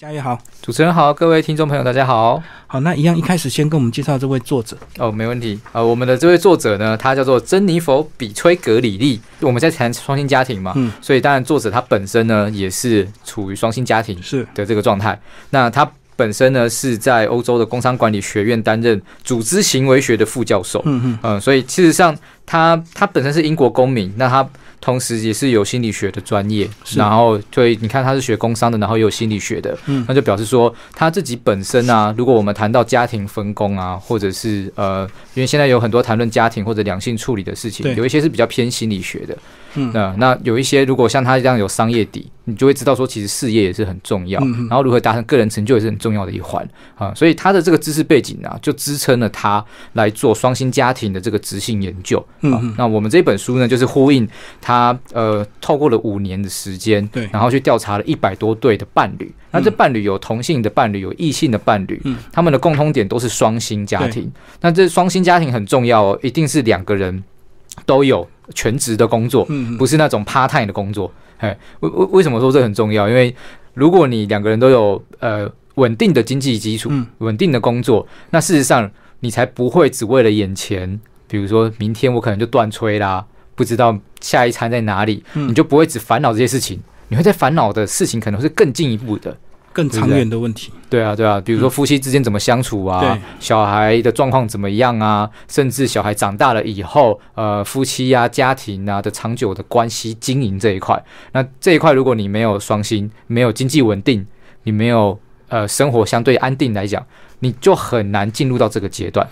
嘉悦好，主持人好，各位听众朋友，大家好。好，那一样一开始先跟我们介绍这位作者哦，没问题。呃，我们的这位作者呢，他叫做珍妮佛·比崔格里利。我们在谈双薪家庭嘛，嗯，所以当然作者他本身呢也是处于双薪家庭是的这个状态。那他本身呢是在欧洲的工商管理学院担任组织行为学的副教授，嗯嗯，嗯，所以事实上他他本身是英国公民，那他。同时也是有心理学的专业，然后所以你看他是学工商的，然后也有心理学的，那就表示说他自己本身啊，如果我们谈到家庭分工啊，或者是呃，因为现在有很多谈论家庭或者两性处理的事情，有一些是比较偏心理学的。嗯，那那有一些，如果像他这样有商业底，你就会知道说，其实事业也是很重要，然后如何达成个人成就也是很重要的一环啊。所以他的这个知识背景啊，就支撑了他来做双薪家庭的这个执行研究。嗯，那我们这本书呢，就是呼应他呃，透过了五年的时间，对，然后去调查了一百多对的伴侣。那这伴侣有同性的伴侣，有异性的伴侣，他们的共通点都是双薪家庭。那这双薪家庭很重要哦，一定是两个人。都有全职的工作，不是那种 part time 的工作。哎，为为为什么说这很重要？因为如果你两个人都有呃稳定的经济基础，稳定的工作，那事实上你才不会只为了眼前，比如说明天我可能就断炊啦，不知道下一餐在哪里，你就不会只烦恼这些事情，你会在烦恼的事情可能是更进一步的。更长远的问题，对啊，对啊，比如说夫妻之间怎么相处啊，小孩的状况怎么样啊，甚至小孩长大了以后，呃，夫妻啊、家庭啊的长久的关系经营这一块，那这一块如果你没有双薪，没有经济稳定，你没有呃生活相对安定来讲，你就很难进入到这个阶段，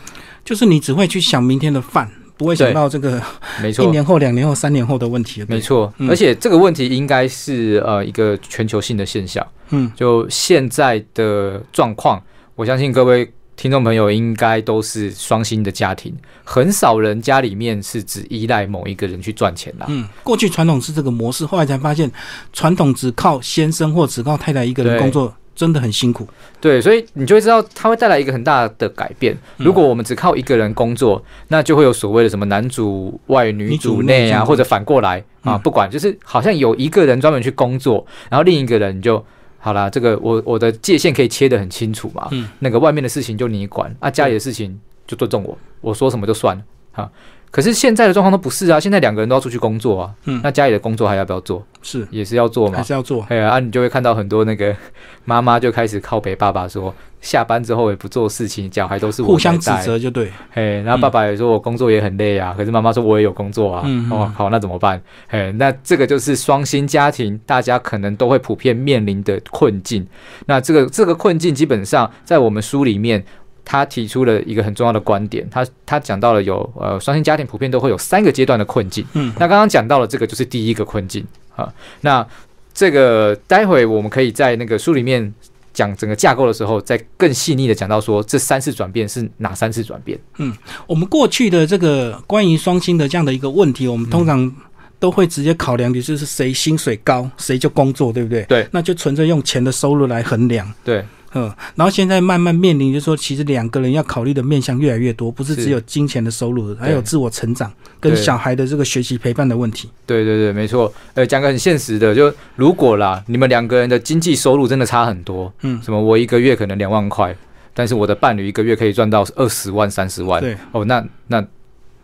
就是你只会去想明天的饭。不会想到这个，没错，一年后、两年后、三年后的问题。没错，而且这个问题应该是呃一个全球性的现象。嗯，就现在的状况，我相信各位听众朋友应该都是双薪的家庭，很少人家里面是只依赖某一个人去赚钱啦。嗯，过去传统是这个模式，后来才发现传统只靠先生或只靠太太一个人工作。真的很辛苦，对，所以你就会知道它会带来一个很大的改变。如果我们只靠一个人工作，那就会有所谓的什么男主外女主内啊，或者反过来啊，不管，就是好像有一个人专门去工作，然后另一个人就好啦。这个我我的界限可以切得很清楚嘛，那个外面的事情就你管，啊，家里的事情就尊重我，我说什么就算了哈。可是现在的状况都不是啊，现在两个人都要出去工作啊，嗯，那家里的工作还要不要做？是，也是要做嘛，还是要做？哎呀，啊，你就会看到很多那个 妈妈就开始靠北爸爸说，下班之后也不做事情，小孩都是互相指责就对。哎，然后爸爸也说我工作也很累啊，可是妈妈说我也有工作啊，哦，好，那怎么办？哎，那这个就是双薪家庭，大家可能都会普遍面临的困境。那这个这个困境基本上在我们书里面。他提出了一个很重要的观点，他他讲到了有呃双薪家庭普遍都会有三个阶段的困境。嗯，那刚刚讲到了这个就是第一个困境啊。那这个待会我们可以在那个书里面讲整个架构的时候，再更细腻的讲到说这三次转变是哪三次转变。嗯，我们过去的这个关于双薪的这样的一个问题，我们通常都会直接考量的就是谁薪水高谁就工作，对不对？对，那就纯粹用钱的收入来衡量。对。嗯，然后现在慢慢面临，就是说，其实两个人要考虑的面向越来越多，不是只有金钱的收入，还有自我成长跟小孩的这个学习陪伴的问题。对对对，没错。呃，讲个很现实的，就如果啦，你们两个人的经济收入真的差很多，嗯，什么我一个月可能两万块，但是我的伴侣一个月可以赚到二十万、三十万，对，哦，那那。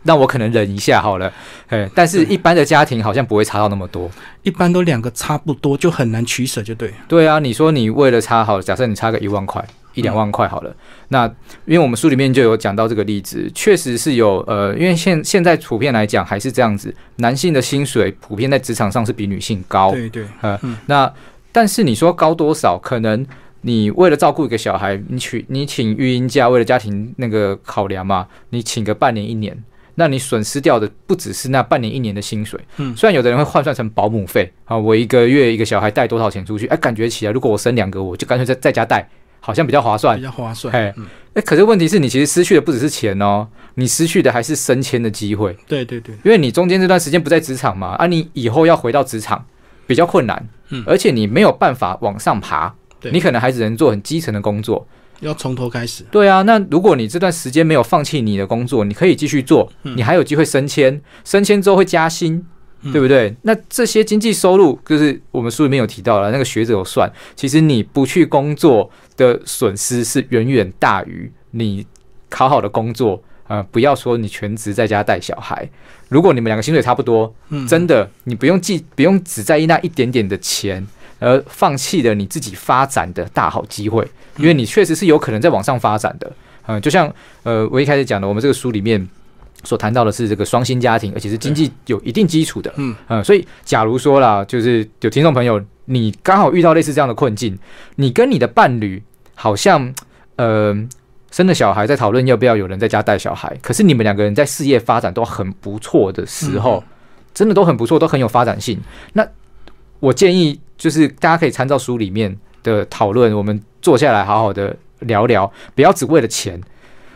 那我可能忍一下好了，哎，但是一般的家庭好像不会差到那么多，一般都两个差不多，就很难取舍，就对。对啊，你说你为了差好，假设你差个一万块、一两万块好了，那因为我们书里面就有讲到这个例子，确实是有呃，因为现现在普遍来讲还是这样子，男性的薪水普遍在职场上是比女性高，对对，呃，那但是你说高多少，可能你为了照顾一个小孩，你请你请育婴假，为了家庭那个考量嘛，你请个半年一年。那你损失掉的不只是那半年一年的薪水，嗯，虽然有的人会换算成保姆费啊，我一个月一个小孩带多少钱出去，哎，感觉起来如果我生两个，我就干脆在在家带，好像比较划算，比较划算，哎，哎，可是问题是你其实失去的不只是钱哦，你失去的还是升迁的机会，对对对，因为你中间这段时间不在职场嘛，啊，你以后要回到职场比较困难，嗯，而且你没有办法往上爬，你可能还只能做很基层的工作。要从头开始。对啊，那如果你这段时间没有放弃你的工作，你可以继续做，你还有机会升迁，升迁之后会加薪，对不对？那这些经济收入，就是我们书里面有提到了，那个学者有算，其实你不去工作的损失是远远大于你考好的工作。呃，不要说你全职在家带小孩，如果你们两个薪水差不多，真的你不用记，不用只在意那一点点的钱，而放弃了你自己发展的大好机会，因为你确实是有可能在往上发展的。嗯，就像呃，我一开始讲的，我们这个书里面所谈到的是这个双薪家庭，而且是经济有一定基础的。嗯嗯，所以假如说啦，就是有听众朋友，你刚好遇到类似这样的困境，你跟你的伴侣好像呃。生了小孩，在讨论要不要有人在家带小孩。可是你们两个人在事业发展都很不错的时候，真的都很不错，都很有发展性。那我建议就是大家可以参照书里面的讨论，我们坐下来好好的聊聊，不要只为了钱。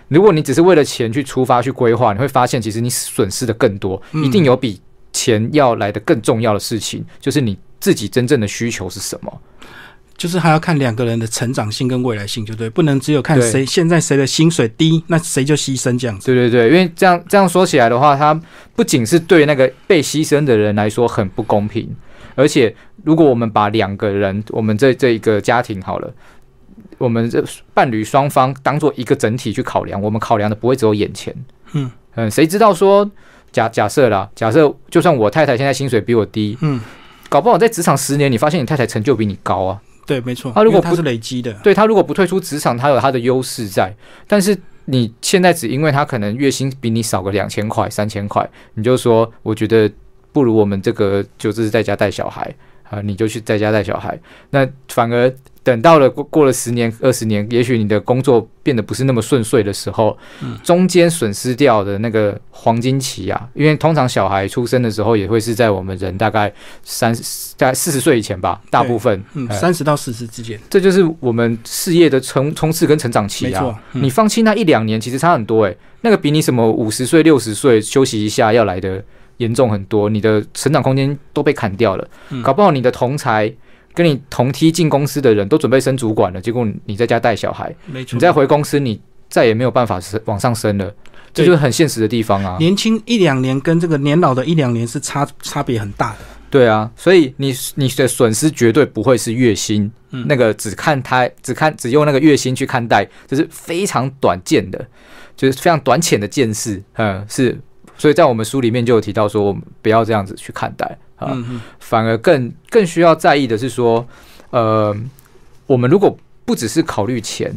如果你只是为了钱去出发去规划，你会发现其实你损失的更多。一定有比钱要来的更重要的事情，就是你自己真正的需求是什么。就是还要看两个人的成长性跟未来性，就对，不能只有看谁现在谁的薪水低，那谁就牺牲这样子。对对对，因为这样这样说起来的话，它不仅是对那个被牺牲的人来说很不公平，而且如果我们把两个人，我们这这一个家庭好了，我们这伴侣双方当做一个整体去考量，我们考量的不会只有眼前。嗯嗯，谁知道说假假设啦，假设就算我太太现在薪水比我低，嗯，搞不好在职场十年，你发现你太太成就比你高啊。对，没错。他如果他是累积的，对他如果不退出职场，他有他的优势在。但是你现在只因为他可能月薪比你少个两千块、三千块，你就说我觉得不如我们这个就是在家带小孩啊，你就去在家带小孩，那反而。等到了过过了十年二十年，也许你的工作变得不是那么顺遂的时候，中间损失掉的那个黄金期啊，因为通常小孩出生的时候也会是在我们人大概三在四十岁以前吧，大部分嗯三十到四十之间，这就是我们事业的冲冲刺跟成长期啊。你放弃那一两年，其实差很多诶，那个比你什么五十岁六十岁休息一下要来的严重很多，你的成长空间都被砍掉了，搞不好你的同才。跟你同梯进公司的人都准备升主管了，结果你在家带小孩。你再回公司，你再也没有办法升往上升了，这就是很现实的地方啊。年轻一两年跟这个年老的一两年是差差别很大的。对啊，所以你你的损失绝对不会是月薪，那个只看他只看只用那个月薪去看待，这是非常短见的，就是非常短浅的见识。嗯，是。所以在我们书里面就有提到说，我们不要这样子去看待。啊，反而更更需要在意的是说，呃，我们如果不只是考虑钱，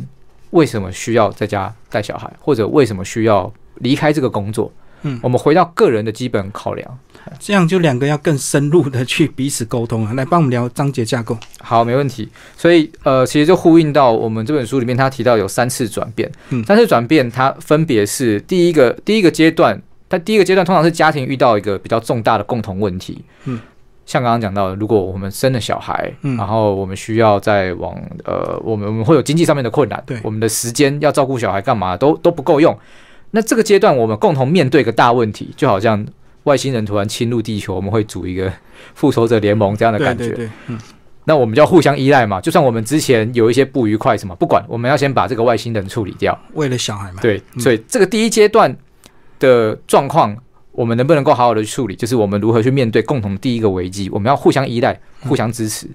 为什么需要在家带小孩，或者为什么需要离开这个工作？嗯，我们回到个人的基本考量，这样就两个要更深入的去彼此沟通啊。来帮我们聊章节架构，好，没问题。所以呃，其实就呼应到我们这本书里面，他提到有三次转变，嗯，三次转变，它分别是第一个第一个阶段。但第一个阶段通常是家庭遇到一个比较重大的共同问题，嗯，像刚刚讲到的，如果我们生了小孩，嗯，然后我们需要再往呃，我们我们会有经济上面的困难，对，我们的时间要照顾小孩干嘛都都不够用。那这个阶段我们共同面对一个大问题，就好像外星人突然侵入地球，我们会组一个复仇者联盟这样的感觉，对，嗯，那我们就要互相依赖嘛。就算我们之前有一些不愉快什么，不管，我们要先把这个外星人处理掉，为了小孩嘛，对，所以这个第一阶段。的状况，我们能不能够好好的去处理？就是我们如何去面对共同第一个危机？我们要互相依赖、互相支持。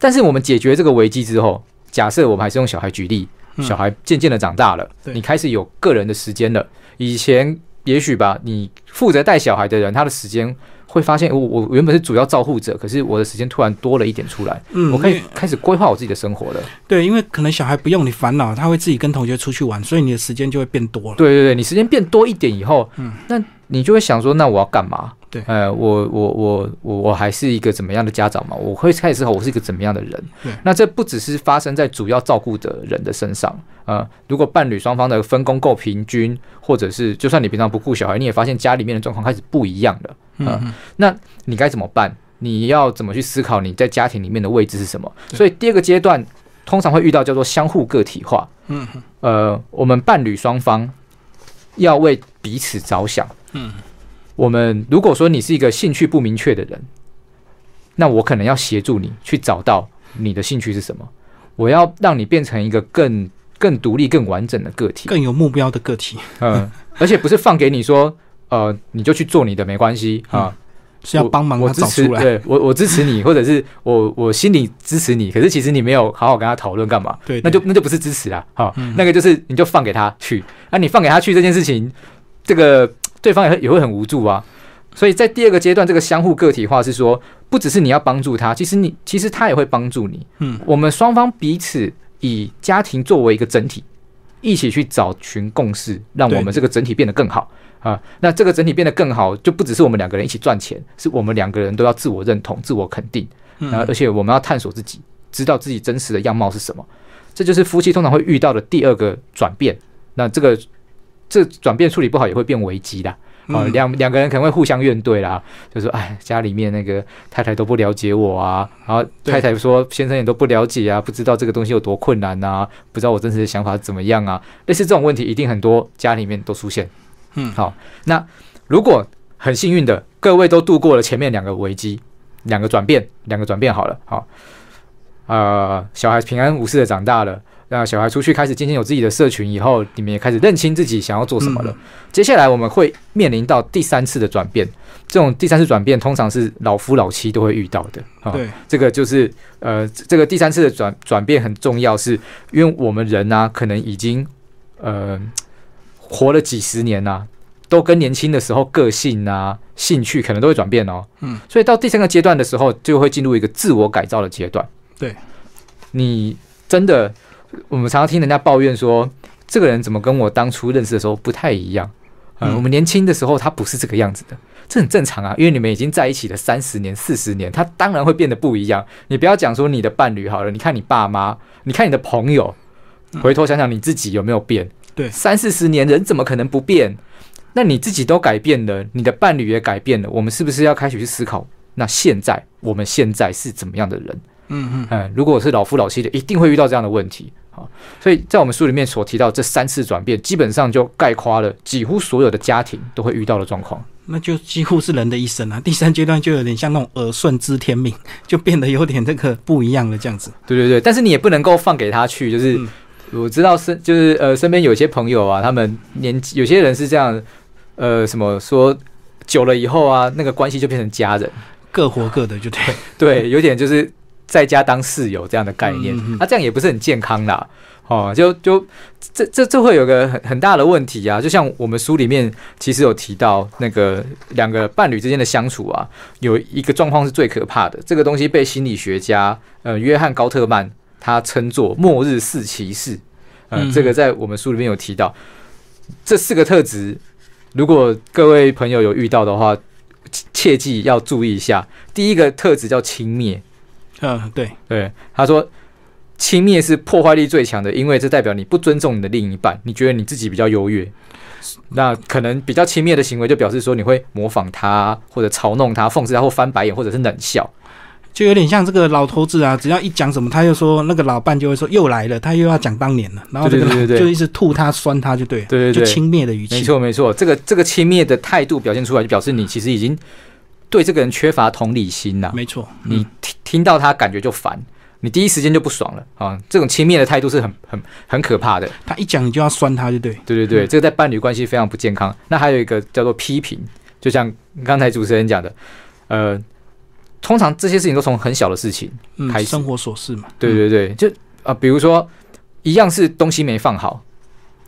但是我们解决这个危机之后，假设我们还是用小孩举例，小孩渐渐的长大了，你开始有个人的时间了。以前也许吧，你负责带小孩的人，他的时间。会发现我我原本是主要照护者，可是我的时间突然多了一点出来，嗯，我可以开始规划我自己的生活了。对，因为可能小孩不用你烦恼，他会自己跟同学出去玩，所以你的时间就会变多了。对对对，你时间变多一点以后，嗯，那你就会想说，那我要干嘛？对，呃，我我我我我还是一个怎么样的家长嘛？我会开始思考，我是一个怎么样的人？对，那这不只是发生在主要照顾的人的身上，呃，如果伴侣双方的分工够平均，或者是就算你平常不顾小孩，你也发现家里面的状况开始不一样了，嗯，那你该怎么办？你要怎么去思考你在家庭里面的位置是什么？所以第二个阶段通常会遇到叫做相互个体化，嗯，呃，我们伴侣双方要为彼此着想，嗯。我们如果说你是一个兴趣不明确的人，那我可能要协助你去找到你的兴趣是什么。我要让你变成一个更更独立、更完整的个体，更有目标的个体。嗯，而且不是放给你说，呃，你就去做你的没关系啊。是要帮忙我他找支持，出来。对我我支持你，或者是我我心里支持你，可是其实你没有好好跟他讨论干嘛？对，那就那就不是支持啦，好、嗯那个就是你就放给他去，那、你放给他去这件事情，这个对方也会也会很无助啊。所以在第二个阶段，这个相互个体化是说，不只是你要帮助他，其实你其实他也会帮助你。嗯，我们双方彼此以家庭作为一个整体，一起去找寻共识，让我们这个整体变得更好啊。那这个整体变得更好，就不只是我们两个人一起赚钱，是我们两个人都要自我认同、自我肯定，然后嗯而且我们要探索自己，知道自己真实的样貌是什么。这就是夫妻通常会遇到的第二个转变。那这个这转变处理不好，也会变危机啦。哦，嗯两两个人可能会互相怨怼啦，就说哎，家里面那个太太都不了解我啊，然后太太说先生也都不了解啊，不知道这个东西有多困难啊，不知道我真实的想法怎么样啊，类似这种问题，一定很多家里面都出现。嗯好，那如果很幸运的各位都度过了前面两个危机，两个转变，两个转变好了，好，呃，小孩平安无事的长大了。那小孩出去开始渐渐有自己的社群以后，你们也开始认清自己想要做什么了。嗯接下来我们会面临到第三次的转变，这种第三次转变通常是老夫老妻都会遇到的。啊，对，这个就是呃，这个第三次的转转变很重要，是因为我们人呢、可能已经呃活了几十年呐、都跟年轻的时候个性啊、兴趣可能都会转变哦。嗯，所以到第三个阶段的时候，就会进入一个自我改造的阶段。对，你真的，我们常常听人家抱怨说，这个人怎么跟我当初认识的时候不太一样？嗯，嗯我们年轻的时候他不是这个样子的，这很正常啊，因为你们已经在一起了三十年、四十年，他当然会变得不一样。你不要讲说你的伴侣好了，你看你爸妈，你看你的朋友，回头想想你自己有没有变？对三四十年人怎么可能不变？那你自己都改变了，你的伴侣也改变了，我们是不是要开始去思考？那现在我们现在是怎么样的人？嗯嗯，嗯，如果我是老夫老妻的，一定会遇到这样的问题。好，所以在我们书里面所提到这三次转变，基本上就概括了几乎所有的家庭都会遇到的状况。那就几乎是人的一生啊。第三阶段就有点像那种耳顺知天命，就变得有点这个不一样了，这样子。对对对，但是你也不能够放给他去，就是、嗯我知道身就是呃身边有些朋友啊，他们年纪有些人是这样，呃什么说久了以后啊，那个关系就变成家人，各活各的，就对。对，有点就是在家当室友这样的概念，嗯嗯嗯那、这样也不是很健康啦。哦，就就这这这会有个很很大的问题啊！就像我们书里面其实有提到，那个两个伴侣之间的相处啊，有一个状况是最可怕的。这个东西被心理学家呃约翰高特曼他称作“末日四骑士”。呃，嗯这个在我们书里面有提到，这四个特质，如果各位朋友有遇到的话，切切记要注意一下。第一个特质叫轻蔑，嗯，对，对，他说轻蔑是破坏力最强的，因为这代表你不尊重你的另一半，你觉得你自己比较优越。那可能比较轻蔑的行为，就表示说你会模仿他，或者嘲弄他、讽刺他，或翻白眼，或者是冷笑。就有点像这个老头子啊，只要一讲什么，他又说那个老伴就会说又来了，他又要讲当年了，然后这个就一直吐他、酸他，就对了，对对对就轻蔑的语气。没错，没错，这个这个轻蔑的态度表现出来，就表示你其实已经对这个人缺乏同理心呐、没错，你听到他感觉就烦，你第一时间就不爽了啊！这种轻蔑的态度是很很很可怕的。他一讲你就要酸他，就对。对对对，这个在伴侣关系非常不健康。那还有一个叫做批评，就像刚才主持人讲的，呃，通常这些事情都从很小的事情，嗯开，始。生活琐事嘛。对对对，就啊、比如说一样是东西没放好，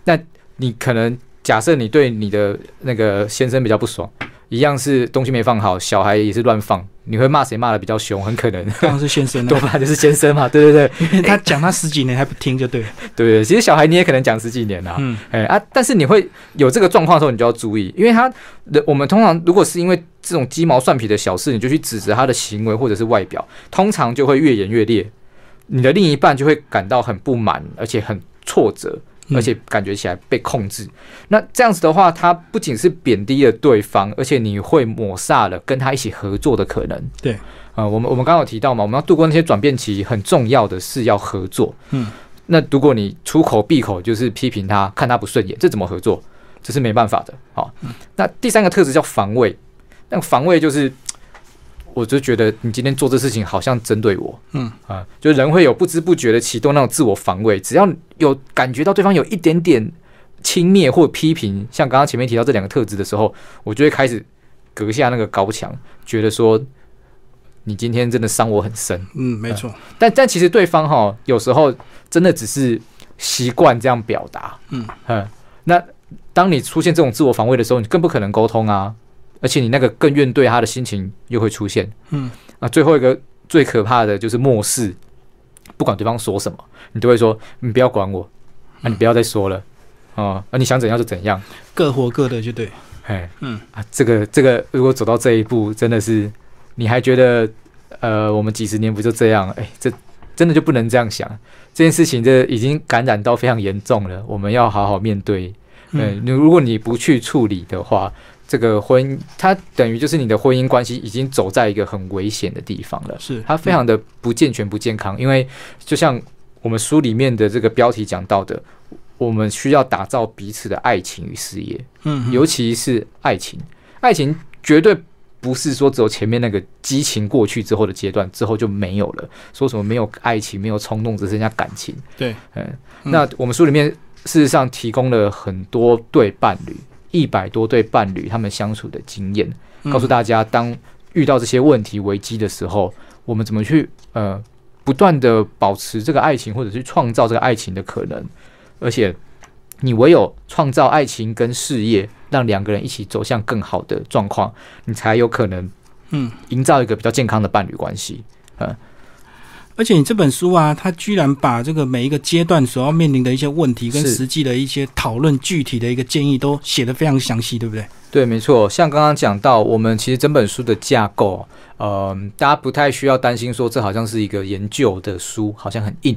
那你可能假设你对你的那个先生比较不爽，一样是东西没放好，小孩也是乱放，你会骂谁骂的比较凶？很可能。当然是先生多了，半就是先生嘛，对对对。他讲他十几年还不听，就对。了。对对，其实小孩你也可能讲十几年啦、嗯，哎啊，但是你会有这个状况的时候，你就要注意，因为他的我们通常如果是因为这种鸡毛蒜皮的小事，你就去指责他的行为或者是外表，通常就会越演越烈，你的另一半就会感到很不满，而且很挫折，嗯而且感觉起来被控制。那这样子的话，他不仅是贬低了对方，而且你会抹煞了跟他一起合作的可能。对，呃，我们我们刚刚有提到嘛，我们要度过那些转变期，很重要的是要合作。嗯，那如果你出口闭口就是批评他，看他不顺眼，这怎么合作？这是没办法的。好，那第三个特质叫防卫，那防卫就是，我就觉得你今天做这事情好像针对我，嗯啊，就人会有不知不觉的启动那种自我防卫，只要有感觉到对方有一点点轻蔑或批评，像刚刚前面提到这两个特质的时候，我就会开始隔下那个高墙，觉得说你今天真的伤我很深。嗯，没错。但但其实对方哈，有时候真的只是习惯这样表达。嗯嗯，那当你出现这种自我防卫的时候，你更不可能沟通啊，而且你那个更怨对他的心情又会出现。嗯，啊，最后一个最可怕的就是漠视，不管对方说什么，你都会说你不要管我，啊，你不要再说了，啊，啊，你想怎样就怎样，各活各的就对。哎，嗯啊，这个这个，如果走到这一步，真的是你还觉得，呃，我们几十年不就这样？哎，这真的就不能这样想。这件事情这已经感染到非常严重了，我们要好好面对。嗯，你如果你不去处理的话，这个婚它等于就是你的婚姻关系已经走在一个很危险的地方了。是它非常的不健全、不健康，因为就像我们书里面的这个标题讲到的。我们需要打造彼此的爱情与事业，嗯，尤其是爱情，爱情绝对不是说只有前面那个激情过去之后的阶段之后就没有了。说什么没有爱情、没有冲动，只剩下感情？对，嗯，那我们书里面事实上提供了很多对伴侣，一百多对伴侣他们相处的经验，告诉大家，当遇到这些问题危机的时候，我们怎么去呃不断的保持这个爱情，或者是创造这个爱情的可能。而且，你唯有创造爱情跟事业，让两个人一起走向更好的状况，你才有可能，嗯，营造一个比较健康的伴侣关系。嗯，而且你这本书啊，它居然把这个每一个阶段所要面临的一些问题跟实际的一些讨论、具体的一个建议，都写得非常详细，对不对？对，没错。像刚刚讲到，我们其实整本书的架构，呃，大家不太需要担心说这好像是一个研究的书，好像很硬。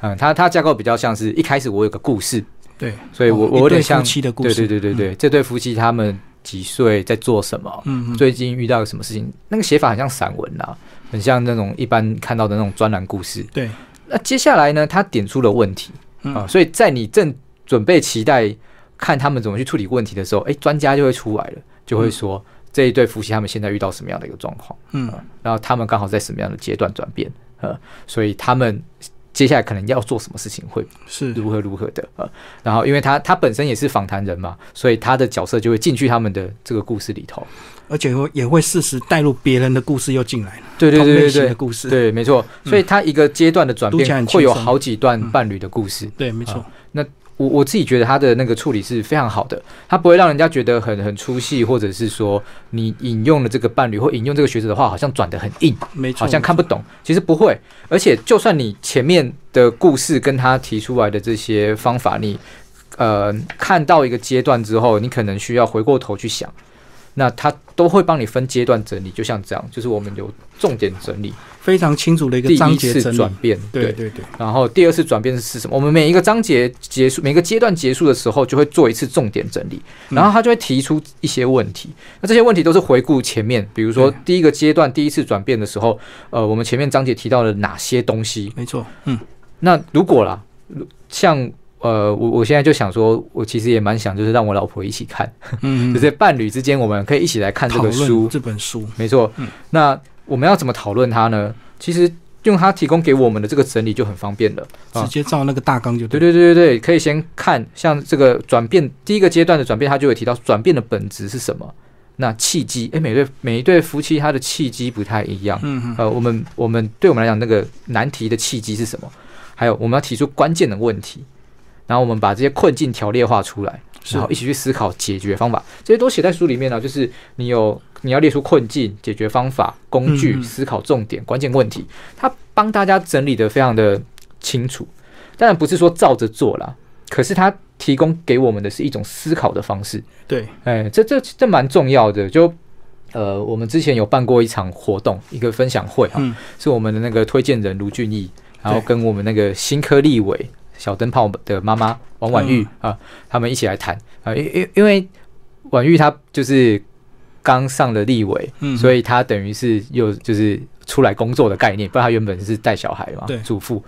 嗯，它它架构比较像是一开始我有个故事，对，所以我我有点像夫妻的故事，对对对对对，这对夫妻他们几岁在做什么？嗯，最近遇到什么事情？那个写法很像散文啊，很像那种一般看到的那种专栏故事。对，那接下来呢，他点出了问题啊，所以在你正准备期待看他们怎么去处理问题的时候，哎，专家就会出来了，就会说这一对夫妻他们现在遇到什么样的一个状况？嗯，然后他们刚好在什么样的阶段转变？呃，所以他们。接下来可能要做什么事情会是。如何如何的呃，然后因为他他本身也是访谈人嘛，所以他的角色就会进去他们的这个故事里头，而且会也会适时带入别人的故事又进来了，对对对对的故事，对没错，所以他一个阶段的转变会有好几段伴侣的故事，对没错，那。我我自己觉得他的那个处理是非常好的，他不会让人家觉得很很出戏，或者是说你引用了这个伴侣或引用这个学者的话，好像转的很硬，没错，好像看不懂。其实不会，而且就算你前面的故事跟他提出来的这些方法，你呃看到一个阶段之后，你可能需要回过头去想。那他都会帮你分阶段整理，就像这样，就是我们有重点整理，非常清楚的一个章节转变。对对对。然后第二次转变是什么？我们每一个章节结束，每个阶段结束的时候，就会做一次重点整理，然后他就会提出一些问题。那这些问题都是回顾前面，比如说第一个阶段第一次转变的时候，呃，我们前面章节提到了哪些东西？没错，嗯。那如果啦，像。呃，我我现在就想说，我其实也蛮想，就是让我老婆一起看，嗯，就是伴侣之间，我们可以一起来看这个书，这本书，没错。嗯，那我们要怎么讨论它呢？其实用它提供给我们的这个整理就很方便了，直接照那个大纲就对。对对对对可以先看像这个转变第一个阶段的转变，它就会提到转变的本质是什么。那契机，哎，每对每一对夫妻，他的契机不太一样。嗯嗯。呃，我们我们对我们来讲，那个难题的契机是什么？还有我们要提出关键的问题。然后我们把这些困境条列化出来，然后一起去思考解决方法。这些都写在书里面了。就是你有你要列出困境、解决方法、工具、思考重点、关键问题，他帮大家整理的非常的清楚。当然不是说照着做啦，可是他提供给我们的是一种思考的方式。对，哎，这这这蛮重要的。就呃，我们之前有办过一场活动，一个分享会哈，是我们的那个推荐人卢俊义，然后跟我们那个新科立委。小灯泡的妈妈王婉玉啊，他们一起来谈啊，因因因为婉玉她就是刚上了立委，所以她等于是又就是出来工作的概念，不然她原本是带小孩嘛，主妇。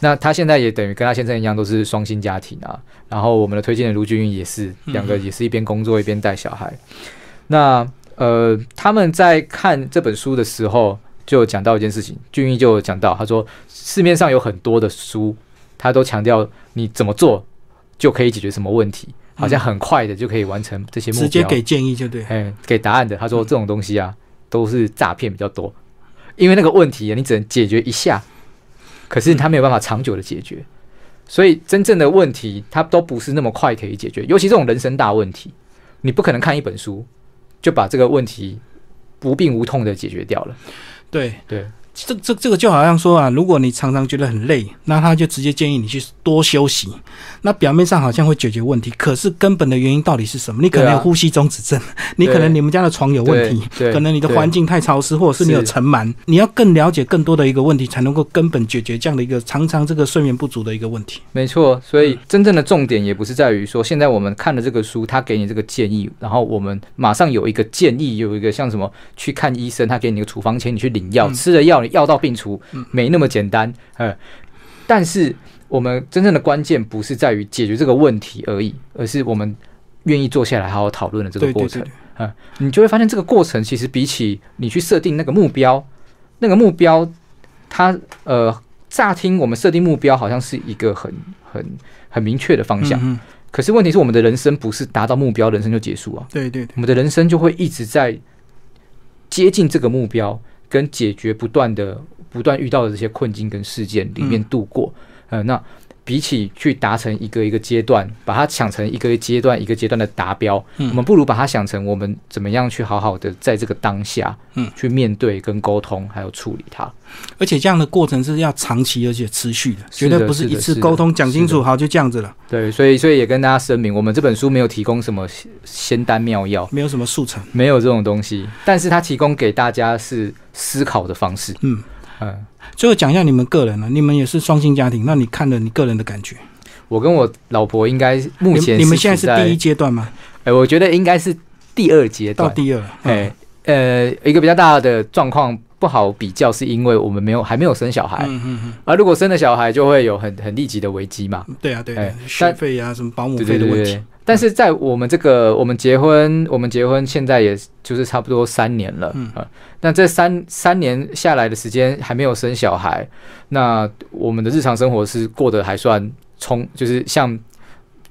那她现在也等于跟她先生一样，都是双薪家庭啊。然后我们的推荐的卢俊玉也是两个，也是一边工作一边带小孩。那呃，他们在看这本书的时候，就讲到一件事情，俊玉就讲到，他说市面上有很多的书。他都强调你怎么做就可以解决什么问题，好像很快的就可以完成这些目标，直接给建议就对，哎，给答案的。他说这种东西啊，都是诈骗比较多，因为那个问题你只能解决一下，可是他没有办法长久的解决，所以真正的问题它都不是那么快可以解决，尤其这种人生大问题，你不可能看一本书就把这个问题不病无痛的解决掉了。对。对。这这这个就好像说啊，如果你常常觉得很累，那他就直接建议你去多休息。那表面上好像会解决问题，可是根本的原因到底是什么？你可能有呼吸中止症，你可能你们家的床有问题，可能你的环境太潮湿，或者是你有尘螨。你要更了解更多的一个问题，才能够根本解决这样的一个常常这个睡眠不足的一个问题。没错，所以真正的重点也不是在于说，现在我们看了这个书，他给你这个建议，然后我们马上有一个建议，有一个像什么去看医生，他给你个处方签，你去领药，吃了药，你药到病除。没那么简单，呃，但是我们真正的关键不是在于解决这个问题而已，而是我们愿意坐下来好好讨论的这个过程，啊，你就会发现这个过程其实比起你去设定那个目标，那个目标，它呃，乍听我们设定目标好像是一个很很很明确的方向，可是问题是我们的人生不是达到目标，人生就结束啊，对对，我们的人生就会一直在接近这个目标。跟解决不断的、不断遇到的这些困境跟事件里面度过，呃，那比起去达成一个一个阶段，把它想成一个阶段一个阶段的达标，我们不如把它想成我们怎么样去好好的在这个当下，嗯，去面对跟沟通，还有处理它。而且这样的过程是要长期而且持续的，绝对不是一次沟通讲清楚好就这样子了。对，所以所以也跟大家声明，我们这本书没有提供什么仙丹妙药，没有什么速成，没有这种东西，但是它提供给大家是思考的方式。嗯嗯。最后讲一下你们个人了，你们也是双薪家庭，那你看了你个人的感觉？我跟我老婆应该目前你们现在是第一阶段吗？哎，我觉得应该是第二阶段，到第二。哎，呃，一个比较大的状况不好比较，是因为我们没有还没有生小孩。嗯嗯嗯。而如果生了小孩，就会有很很立即的危机嘛。对啊，对啊，学费啊，什么保姆费的问题。但是在我们这个，我们结婚，我们结婚现在也就是差不多三年了，嗯啊，那这三三年下来的时间还没有生小孩，那我们的日常生活是过得还算充，就是像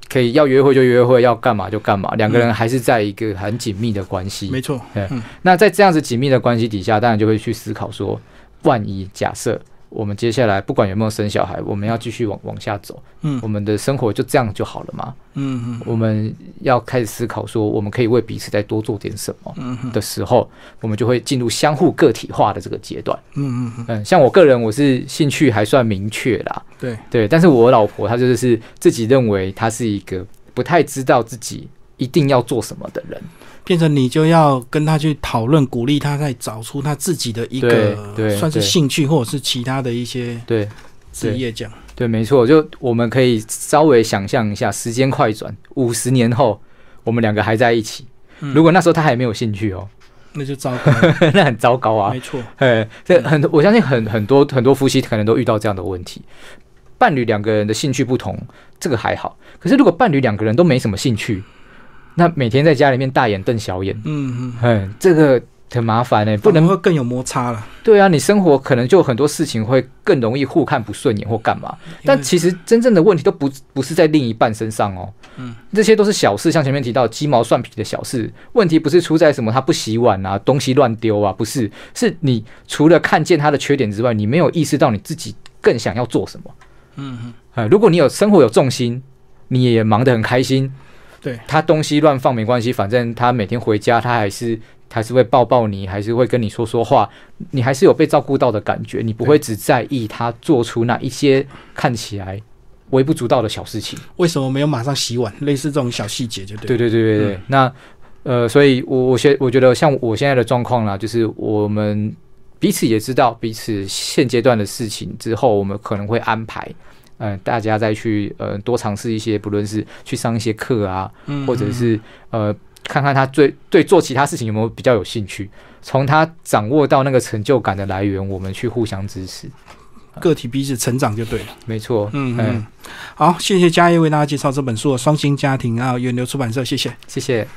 可以要约会就约会，要干嘛就干嘛，两个人还是在一个很紧密的关系，没错，嗯，那在这样子紧密的关系底下，当然就会去思考说，万一假设。我们接下来不管有没有生小孩，我们要继续往往下走。嗯，我们的生活就这样就好了嘛？嗯嗯，我们要开始思考说，我们可以为彼此再多做点什么。嗯的时候，我们就会进入相互个体化的这个阶段。嗯嗯嗯，像我个人，我是兴趣还算明确啦。对对，但是我老婆她就是自己认为她是一个不太知道自己一定要做什么的人。变成你就要跟他去讨论，鼓励他再找出他自己的一个算是兴趣，或者是其他的一些对职业这样。对，没错，就我们可以稍微想象一下，时间快转五十年后，我们两个还在一起。如果那时候他还没有兴趣哦，那就糟糕，那很糟糕啊。没错，哎，这很我相信很很多很多夫妻可能都遇到这样的问题。伴侣两个人的兴趣不同，这个还好。可是如果伴侣两个人都没什么兴趣，那每天在家里面大眼瞪小眼，嗯嗯，这个很麻烦呢，不能会更有摩擦了。对啊，你生活可能就很多事情会更容易互看不顺眼或干嘛。但其实真正的问题都不不是在另一半身上哦，嗯，这些都是小事，像前面提到鸡毛蒜皮的小事。问题不是出在什么他不洗碗啊，东西乱丢啊，不是，是你除了看见他的缺点之外，你没有意识到你自己更想要做什么。嗯嗯，啊，如果你有生活有重心，你也忙得很开心。对他东西乱放没关系，反正他每天回家，他还是还是会抱抱你，还是会跟你说说话，你还是有被照顾到的感觉，你不会只在意他做出那一些看起来微不足道的小事情。为什么没有马上洗碗？类似这种小细节就对。对对对对对。那呃，所以我我现我觉得像我现在的状况啦，就是我们彼此也知道彼此现阶段的事情之后，我们可能会安排。嗯，大家再去呃多尝试一些，不论是去上一些课啊，或者是呃看看他对对做其他事情有没有比较有兴趣，从他掌握到那个成就感的来源，我们去互相支持，个体彼此成长就对了。没错，嗯嗯，好，谢谢嘉业为大家介绍这本书《双星家庭》啊，源流出版社，谢谢，谢谢。